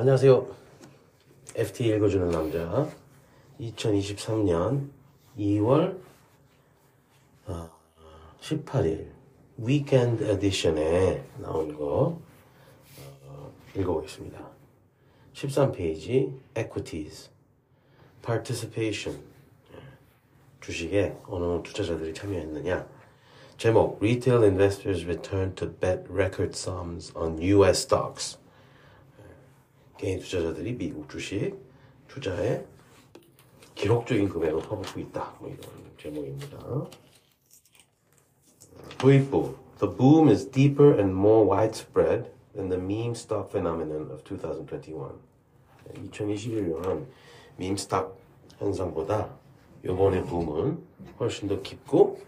안녕하세요. FT 읽어주는 남자. 2023년 2월 18일 Weekend Edition에 나온 거 어, 읽어보겠습니다. 13페이지 Equities Participation 주식에 어느 투자자들이 참여했느냐 제목 Retail investors return to bet record sums on US stocks 개인 투자자들이 미국 주식 투자에 기록적인 금액을 퍼붓고 있다. 뭐 이런 제목입니다. 도입부 The boom is deeper and more widespread than the meme stock phenomenon of 2021. 2021년 밈 스탁 현상보다 이번의 붐은 훨씬 더 깊고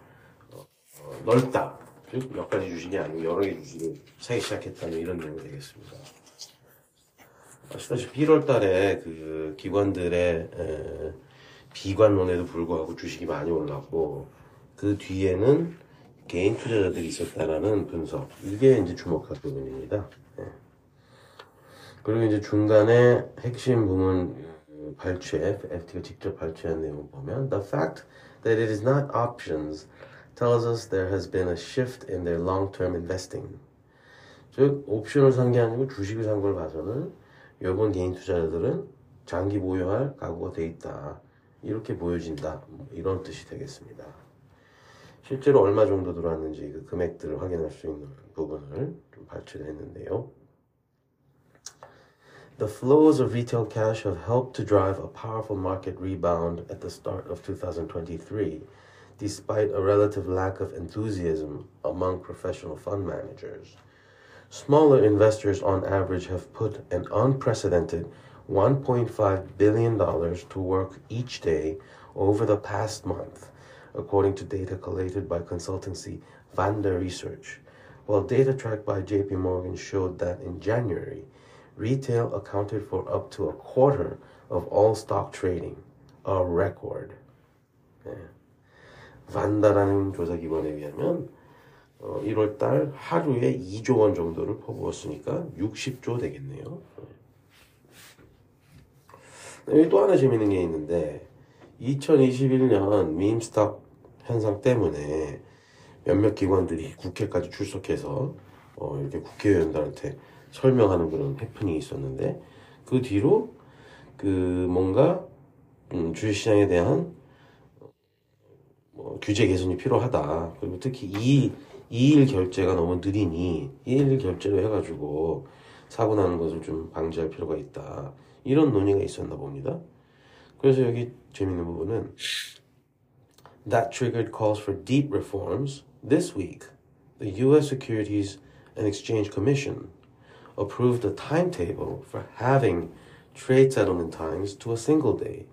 어, 어, 넓다. 즉 몇 가지 주식이 아니고 여러 개 주식을 사기 시작했다는 이런 내용이 되겠습니다. 아시다시피 1월 달에 그 기관들의 에, 비관론에도 불구하고 주식이 많이 올랐고 그 뒤에는 개인 투자자들이 있었다라는 분석 이게 이제 주목할 부분입니다. 예. 그리고 이제 중간에 핵심 부분 그 발췌 FT가 직접 발췌한 내용 보면 The fact that it is not options tells us there has been a shift in their long-term investing. 즉 옵션을 산 게 아니고 주식을 산 걸 봐서는 여권 개인 투자자들은 장기 보유할 각오가 돼 있다. 이렇게 보여진다. 뭐 이런 뜻이 되겠습니다. 실제로 얼마 정도 들어왔는지 그 금액들을 확인할 수 있는 부분을 좀 발췌를 했는데요. The flows of retail cash have helped to drive a powerful market rebound at the start of 2023, despite a relative lack of enthusiasm among professional fund managers. Smaller investors on average have put an unprecedented $1.5 billion to work each day over the past month, according to data collated by consultancy Vanda Research. While data tracked by JP Morgan showed that in January, retail accounted for up to a quarter of all stock trading, a record. 네. 반다라는 조사 기관에 의하면 어, 1월 달 하루에 2조 원 정도를 퍼부었으니까 60조 되겠네요. 네, 여기 또 하나 재밌는 게 있는데 2021년 밈스탁 현상 때문에 몇몇 기관들이 국회까지 출석해서 어, 이렇게 국회의원들한테 설명하는 그런 해프닝이 있었는데 그 뒤로 그 뭔가 음, 주식시장에 대한 뭐 규제 개선이 필요하다. 그리고 특히 이 이일 결제가 너무 느리니 이일 결제로 해가지고 사고 나는 것을 좀 방지할 필요가 있다. 이런 논의가 있었나 봅니다. 그래서 여기 재밌는 부분은 That triggered calls for deep reforms. This week, the U.S. Securities and Exchange Commission approved a timetable for having trade settlement times to a single day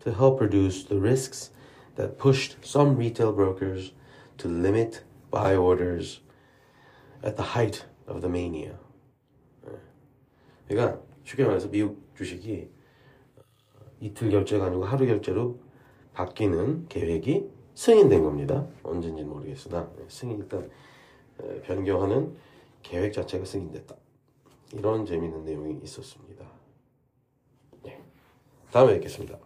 to help reduce the risks that pushed some retail brokers to limit buy orders at the height of the mania. 그러니까 쉽게 말해서 미국 주식이 이틀 결제가 아니고 하루 결제로 바뀌는 계획이 승인된 겁니다. 언제인지는 모르겠으나 승인 일단 변경하는 계획 자체가 승인됐다. 이런 재미있는 내용이 있었습니다. 네. 다음에 뵙겠습니다.